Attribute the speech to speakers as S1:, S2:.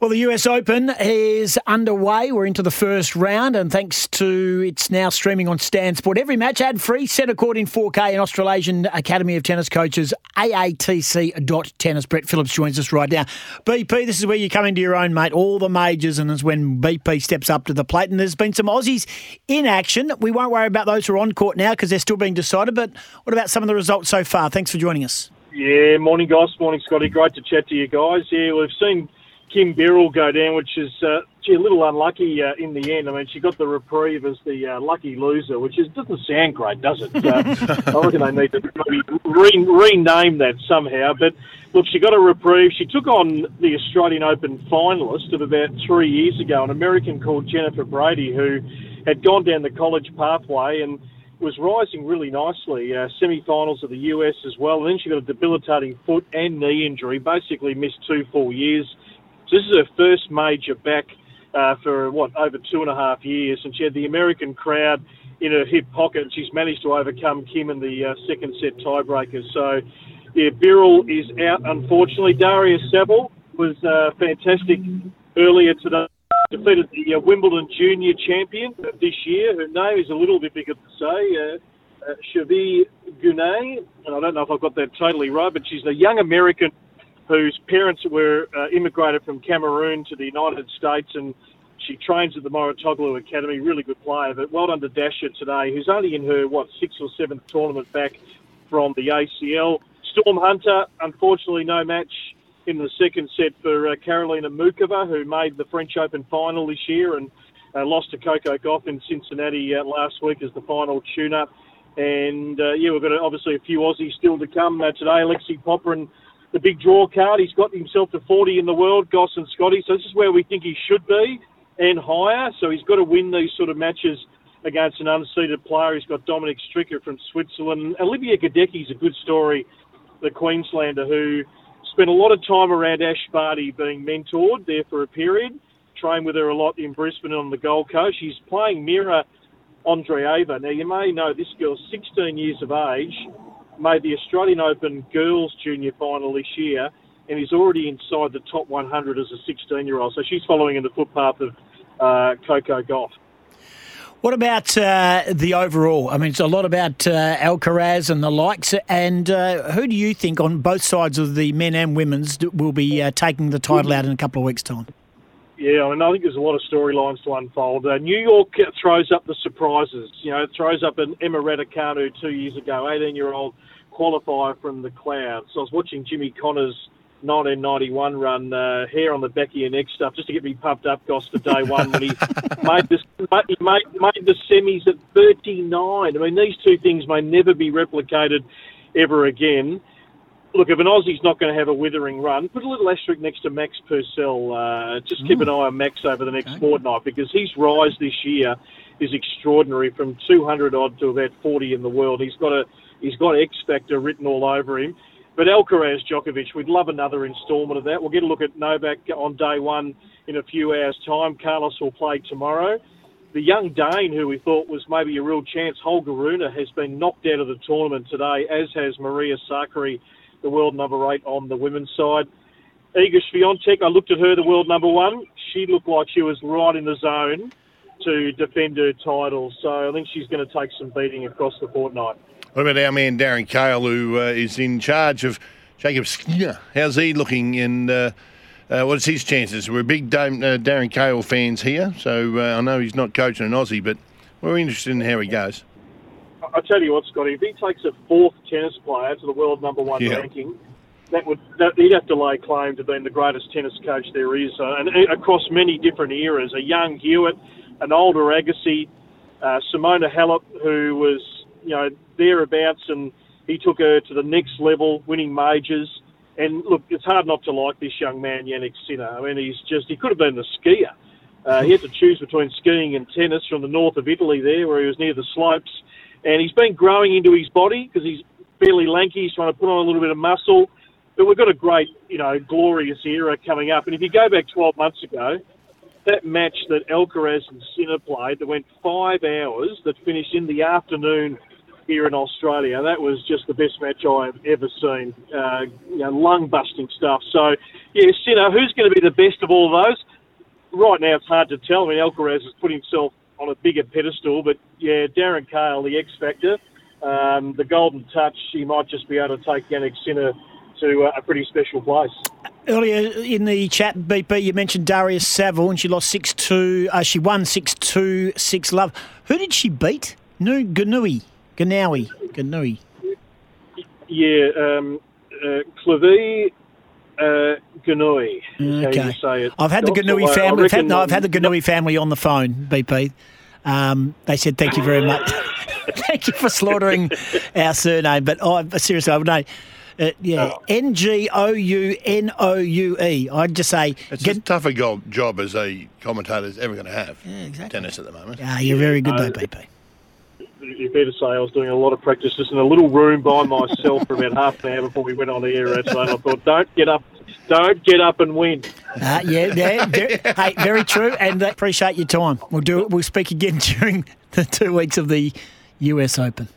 S1: Well, the US Open is underway. We're into the first round, and thanks to it's now streaming on Stan Sport. Every match ad free, a court in 4K and Australasian Academy of Tennis Coaches, AATC.tennis. Brett Phillips joins us right now. BP, this is where you come into your own, mate. All the majors, and it's when BP steps up to the plate. And there's been some Aussies in action. We won't worry about those who are on court now because they're still being decided. But what about some of the results so far? Thanks for joining us.
S2: Yeah, morning, guys. Morning, Scotty. Great to chat to you guys. Yeah, we've seen Kim Birrell go down, which is uh, gee, a little unlucky uh, in the end. I mean, she got the reprieve as the uh, lucky loser, which is, doesn't sound great, does it? Uh, I reckon they need to maybe re- rename that somehow. But look, she got a reprieve. She took on the Australian Open finalist of about three years ago, an American called Jennifer Brady, who had gone down the college pathway and was rising really nicely. Uh, semi-finals of the US as well. And then she got a debilitating foot and knee injury. Basically missed two full years. This is her first major back uh, for what over two and a half years, and she had the American crowd in her hip pocket. And she's managed to overcome Kim in the uh, second set tiebreakers. So yeah, Birrell is out unfortunately. Daria Saville was uh, fantastic earlier today. Defeated the uh, Wimbledon Junior champion this year. Her name is a little bit bigger to say. Uh, uh, Chavi Gunay, and I don't know if I've got that totally right, but she's a young American whose parents were uh, immigrated from Cameroon to the United States, and she trains at the Mouratoglou Academy. Really good player, but well done to Dasha today, who's only in her what sixth or seventh tournament back from the ACL. Storm Hunter, unfortunately, no match in the second set for uh, Karolina Muchova, who made the French Open final this year and uh, lost to Coco Gauff in Cincinnati uh, last week as the final tune-up. And uh, yeah, we've got obviously a few Aussies still to come uh, today. Alexei Popyrin the big draw card. He's got himself to 40 in the world, Goss and Scotty. So this is where we think he should be and higher. So he's got to win these sort of matches against an unseeded player. He's got Dominic Stricker from Switzerland. Olivia Gadecki's a good story, the Queenslander who spent a lot of time around Ash Barty being mentored there for a period. Trained with her a lot in Brisbane on the Gold Coast. She's playing Mira Andreeva. Now you may know this girl's 16 years of age made the Australian Open Girls Junior Final this year, and is already inside the top 100 as a 16 year old. So she's following in the footpath of uh, Coco Gauff.
S1: What about uh, the overall? I mean, it's a lot about uh, Alcaraz and the likes. And uh, who do you think on both sides of the men and women's will be uh, taking the title out in a couple of weeks' time?
S2: Yeah, I mean, I think there's a lot of storylines to unfold. Uh, New York throws up the surprises. You know, it throws up an Emma Raducanu two years ago, 18-year-old qualifier from the clouds. So I was watching Jimmy Connors' 1991 run, uh, hair on the back of your neck stuff, just to get me pumped up, Goss, for day one when he made, this, he made, made the semis at 39. I mean, these two things may never be replicated ever again look, if an Aussie's not going to have a withering run, put a little asterisk next to Max Purcell. Uh, just keep an eye on Max over the next okay. fortnight because his rise this year is extraordinary from 200 odd to about 40 in the world. He's got a he's got X factor written all over him. But Alcaraz Djokovic, we'd love another instalment of that. We'll get a look at Novak on day one in a few hours' time. Carlos will play tomorrow. The young Dane, who we thought was maybe a real chance, Holger Rune, has been knocked out of the tournament today, as has Maria Sakkari the world number eight on the women's side. Iga Swiatek, I looked at her, the world number one. She looked like she was right in the zone to defend her title. So I think she's going to take some beating across the fortnight.
S3: What about our man Darren Cahill, who uh, is in charge of Jannik Sinner? How's he looking? And uh, uh, what's his chances? We're big uh, Darren Cahill fans here, so uh, I know he's not coaching an Aussie, but we're interested in how he goes.
S2: I tell you what, Scotty, if he takes a fourth tennis player to the world number one yeah. ranking, that would that, he'd have to lay claim to being the greatest tennis coach there is, uh, and uh, across many different eras. A young Hewitt, an older Agassi, uh, Simona Halep, who was you know thereabouts, and he took her to the next level, winning majors. And look, it's hard not to like this young man, Jannik Sinner. I mean, he's just, he could have been a skier. Uh, he had to choose between skiing and tennis from the north of Italy there, where he was near the slopes. And he's been growing into his body because he's fairly lanky. He's trying to put on a little bit of muscle. But we've got a great, you know, glorious era coming up. And if you go back 12 months ago, that match that Alcaraz and Sinner played that went five hours, that finished in the afternoon here in Australia, that was just the best match I've ever seen. Uh, you know, lung busting stuff. So, yeah, Sinner, who's going to be the best of all those? Right now, it's hard to tell. I mean, Alcaraz has put himself on a bigger pedestal, but yeah, Darren Cahill, the X Factor, um, the golden touch, he might just be able to take Jannik Sinner to uh, a pretty special place.
S1: Earlier in the chat, BP, you mentioned Darius Saville, and she lost 6 2. Uh, she won 6 2, 6 love. Who did she beat? Nu Ganui. Ganawi. Ganui.
S2: Yeah, um, uh, Clavie uh, Ganui.
S1: Okay. I've had the Ganui family. I've had, no, I've had the Ganui family on the phone, BP. Um, they said thank you very much. thank you for slaughtering our surname. But oh, seriously, I would know. Uh, yeah, oh. N G O U N O U E. I'd just say
S3: it's get, a tougher job as a commentator is ever going to have. Yeah, exactly. Tennis at the moment.
S1: Ah, you're very good though, BP.
S2: You better say I was doing a lot of practice just in a little room by myself for about half an hour before we went on the air. So I thought, don't get up, don't get up and win.
S1: Uh, yeah, yeah, hey, very true, and appreciate your time. We'll do. We'll speak again during the two weeks of the U.S. Open.